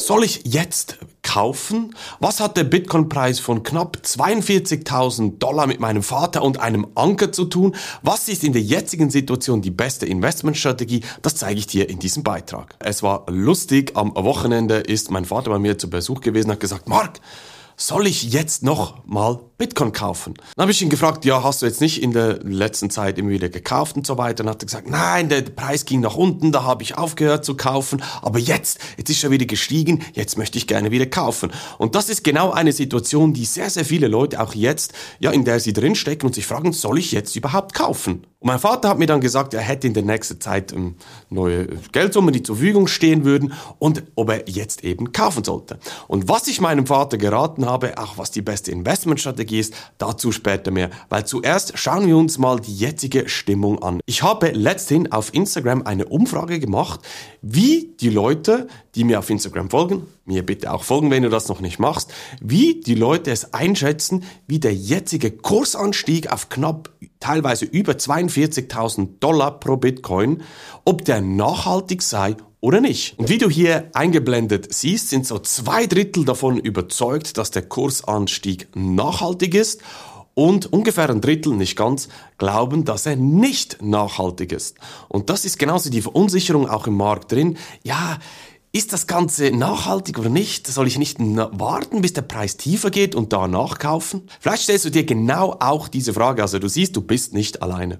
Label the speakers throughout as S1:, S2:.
S1: Soll ich jetzt kaufen? Was hat der Bitcoin-Preis von knapp 42.000 Dollar mit meinem Vater und einem Anker zu tun? Was ist in der jetzigen Situation die beste Investmentstrategie? Das zeige ich dir in diesem Beitrag. Es war lustig, am Wochenende ist mein Vater bei mir zu Besuch gewesen und hat gesagt, Mark, soll ich jetzt noch mal Bitcoin kaufen? Dann habe ich ihn gefragt, ja, hast du jetzt nicht in der letzten Zeit immer wieder gekauft und so weiter? Dann hat er gesagt, nein, der Preis ging nach unten, da habe ich aufgehört zu kaufen, aber jetzt, jetzt ist er wieder gestiegen, jetzt möchte ich gerne wieder kaufen. Und das ist genau eine Situation, die sehr, sehr viele Leute auch jetzt, ja, in der sie drinstecken und sich fragen, soll ich jetzt überhaupt kaufen? Und mein Vater hat mir dann gesagt, er hätte in der nächsten Zeit ähm, neue Geldsummen, die zur Verfügung stehen würden und ob er jetzt eben kaufen sollte. Und was ich meinem Vater geraten habe, auch was die beste Investmentstrategie ist, dazu später mehr. Weil zuerst schauen wir uns mal die jetzige Stimmung an. Ich habe letzthin auf Instagram eine Umfrage gemacht, wie die Leute, die mir auf Instagram folgen, mir bitte auch folgen, wenn du das noch nicht machst, wie die Leute es einschätzen, wie der jetzige Kursanstieg auf knapp teilweise über 42.000 Dollar pro Bitcoin, ob der nachhaltig sei oder nicht. Und wie du hier eingeblendet siehst, sind so zwei Drittel davon überzeugt, dass der Kursanstieg nachhaltig ist und ungefähr ein Drittel, nicht ganz, glauben, dass er nicht nachhaltig ist. Und das ist genauso die Verunsicherung auch im Markt drin. Ja, ist das Ganze nachhaltig oder nicht? Soll ich nicht warten, bis der Preis tiefer geht und danach kaufen? Vielleicht stellst du dir genau auch diese Frage. Also du siehst, du bist nicht alleine.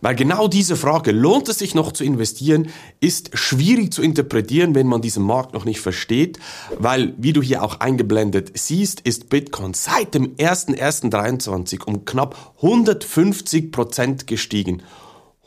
S1: Weil genau diese Frage, lohnt es sich noch zu investieren, ist schwierig zu interpretieren, wenn man diesen Markt noch nicht versteht. Weil, wie du hier auch eingeblendet siehst, ist Bitcoin seit dem 01.01.23 um knapp 150 Prozent gestiegen.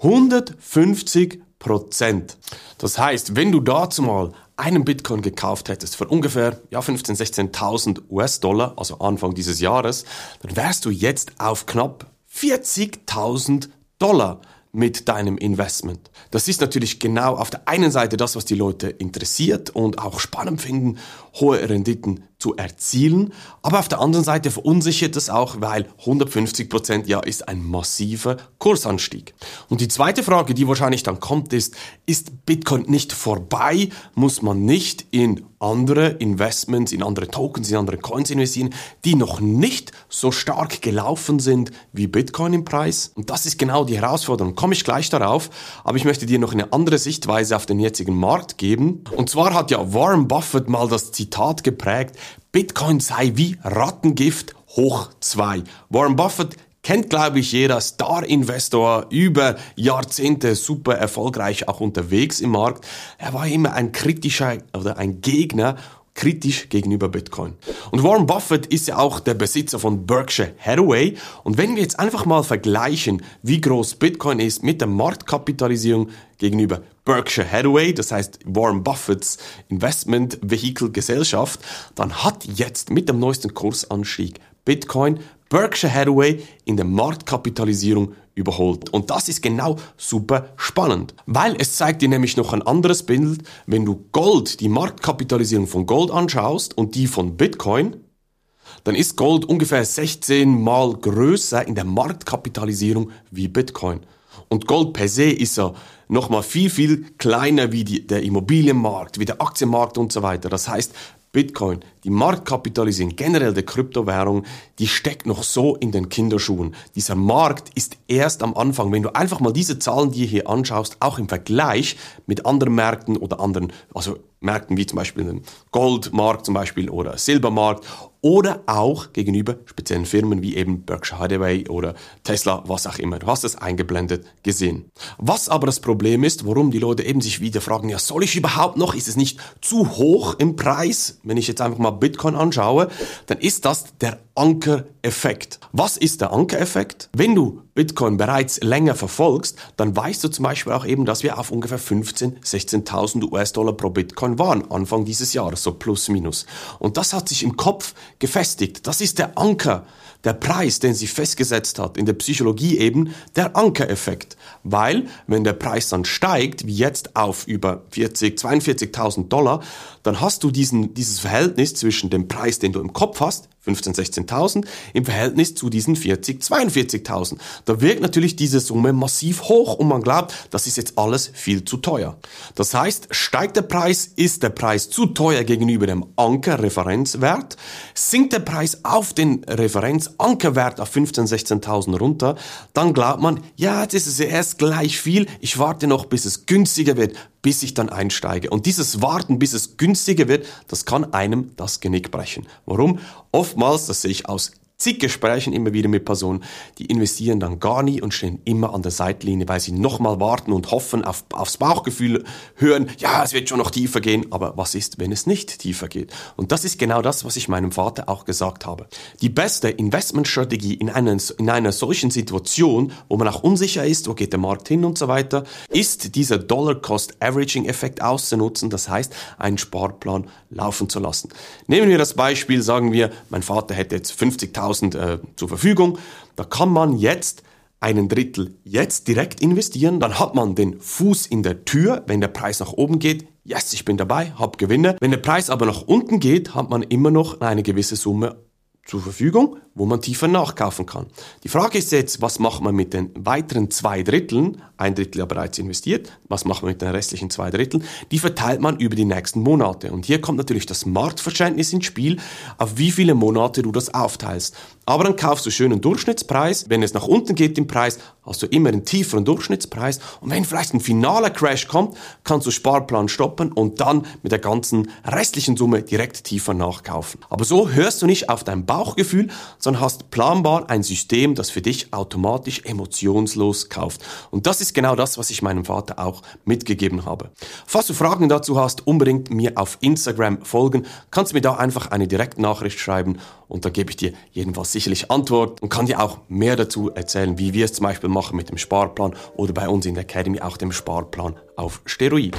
S1: 150 Prozent. Das heißt, wenn du dazu mal einen Bitcoin gekauft hättest für ungefähr ja, 15.000, 16.000 US-Dollar, also Anfang dieses Jahres, dann wärst du jetzt auf knapp 40.000 Dollar mit deinem Investment. Das ist natürlich genau auf der einen Seite das, was die Leute interessiert und auch spannend finden, hohe Renditen zu erzielen. Aber auf der anderen Seite verunsichert es auch, weil 150 Prozent ja ist ein massiver Kursanstieg. Und die zweite Frage, die wahrscheinlich dann kommt, ist, ist Bitcoin nicht vorbei? Muss man nicht in andere Investments, in andere Tokens, in andere Coins investieren, die noch nicht so stark gelaufen sind wie Bitcoin im Preis? Und das ist genau die Herausforderung. Komme ich gleich darauf. Aber ich möchte dir noch eine andere Sichtweise auf den jetzigen Markt geben. Und zwar hat ja Warren Buffett mal das Zitat geprägt, Bitcoin sei wie Rattengift hoch zwei. Warren Buffett kennt, glaube ich, jeder Star-Investor über Jahrzehnte super erfolgreich auch unterwegs im Markt. Er war immer ein kritischer oder ein Gegner kritisch gegenüber Bitcoin. Und Warren Buffett ist ja auch der Besitzer von Berkshire Hathaway. Und wenn wir jetzt einfach mal vergleichen, wie groß Bitcoin ist mit der Marktkapitalisierung gegenüber Berkshire Hathaway, das heißt Warren Buffetts Investment Vehicle Gesellschaft, dann hat jetzt mit dem neuesten Kursanstieg Bitcoin Berkshire Hathaway in der Marktkapitalisierung überholt. Und das ist genau super spannend, weil es zeigt dir nämlich noch ein anderes Bild, wenn du Gold, die Marktkapitalisierung von Gold anschaust und die von Bitcoin, dann ist Gold ungefähr 16 mal größer in der Marktkapitalisierung wie Bitcoin. Und Gold per se ist ja nochmal viel, viel kleiner wie die, der Immobilienmarkt, wie der Aktienmarkt und so weiter. Das heißt, Bitcoin, die Marktkapitalisierung generell der Kryptowährung, die steckt noch so in den Kinderschuhen. Dieser Markt ist erst am Anfang. Wenn du einfach mal diese Zahlen dir hier anschaust, auch im Vergleich mit anderen Märkten oder anderen, also Märkten wie zum Beispiel dem Goldmarkt zum Beispiel oder Silbermarkt oder auch gegenüber speziellen Firmen wie eben Berkshire Hathaway oder Tesla, was auch immer. Du hast es eingeblendet gesehen. Was aber das Problem ist, warum die Leute eben sich wieder fragen, ja, soll ich überhaupt noch? Ist es nicht zu hoch im Preis? Wenn ich jetzt einfach mal Bitcoin anschaue, dann ist das der Ankereffekt. Was ist der Ankereffekt? Wenn du Bitcoin bereits länger verfolgst, dann weißt du zum Beispiel auch eben, dass wir auf ungefähr 15.000, 16.000 US-Dollar pro Bitcoin waren, Anfang dieses Jahres, so plus minus. Und das hat sich im Kopf gefestigt. Das ist der Anker, der Preis, den sie festgesetzt hat, in der Psychologie eben der Ankereffekt. Weil, wenn der Preis dann steigt, wie jetzt auf über 40, 42.000 Dollar, dann hast du diesen, dieses Verhältnis zwischen dem Preis, den du im Kopf hast, 15.000, 16.000 im Verhältnis zu diesen 40, 42.000. Da wirkt natürlich diese Summe massiv hoch und man glaubt, das ist jetzt alles viel zu teuer. Das heißt, steigt der Preis, ist der Preis zu teuer gegenüber dem Anker-Referenzwert, sinkt der Preis auf den Referenz-Ankerwert auf 15.000, 16.000 runter, dann glaubt man, ja, jetzt ist es erst gleich viel, ich warte noch, bis es günstiger wird, bis ich dann einsteige. Und dieses Warten, bis es günstiger wird, das kann einem das Genick brechen. Warum? Oftmals, das sehe ich aus zig Gesprächen immer wieder mit Personen, die investieren dann gar nie und stehen immer an der Seitlinie, weil sie nochmal warten und hoffen, auf, aufs Bauchgefühl hören, ja, es wird schon noch tiefer gehen, aber was ist, wenn es nicht tiefer geht? Und das ist genau das, was ich meinem Vater auch gesagt habe. Die beste Investmentstrategie in, einen, in einer solchen Situation, wo man auch unsicher ist, wo geht der Markt hin und so weiter, ist dieser Dollar-Cost-Averaging-Effekt auszunutzen, das heißt, einen Sparplan laufen zu lassen. Nehmen wir das Beispiel, sagen wir, mein Vater hätte jetzt 50.000 100.000 äh, zur Verfügung. Da kann man jetzt einen Drittel jetzt direkt investieren, dann hat man den Fuß in der Tür, wenn der Preis nach oben geht. Yes, ich bin dabei, hab Gewinne. Wenn der Preis aber nach unten geht, hat man immer noch eine gewisse Summe zur Verfügung, wo man tiefer nachkaufen kann. Die Frage ist jetzt, was macht man mit den weiteren zwei Dritteln? Ein Drittel ja bereits investiert. Was macht man mit den restlichen zwei Dritteln? Die verteilt man über die nächsten Monate. Und hier kommt natürlich das Marktverständnis ins Spiel, auf wie viele Monate du das aufteilst. Aber dann kaufst du schönen Durchschnittspreis. Wenn es nach unten geht im Preis, du immer einen tieferen Durchschnittspreis. Und wenn vielleicht ein finaler Crash kommt, kannst du Sparplan stoppen und dann mit der ganzen restlichen Summe direkt tiefer nachkaufen. Aber so hörst du nicht auf dein Bauchgefühl, sondern hast planbar ein System, das für dich automatisch emotionslos kauft. Und das ist genau das, was ich meinem Vater auch mitgegeben habe. Falls du Fragen dazu hast, unbedingt mir auf Instagram folgen. Kannst mir da einfach eine Direktnachricht schreiben und da gebe ich dir jedenfalls sicherlich Antwort und kann dir auch mehr dazu erzählen, wie wir es zum Beispiel machen mit dem Sparplan oder bei uns in der Academy auch dem Sparplan auf Steroid.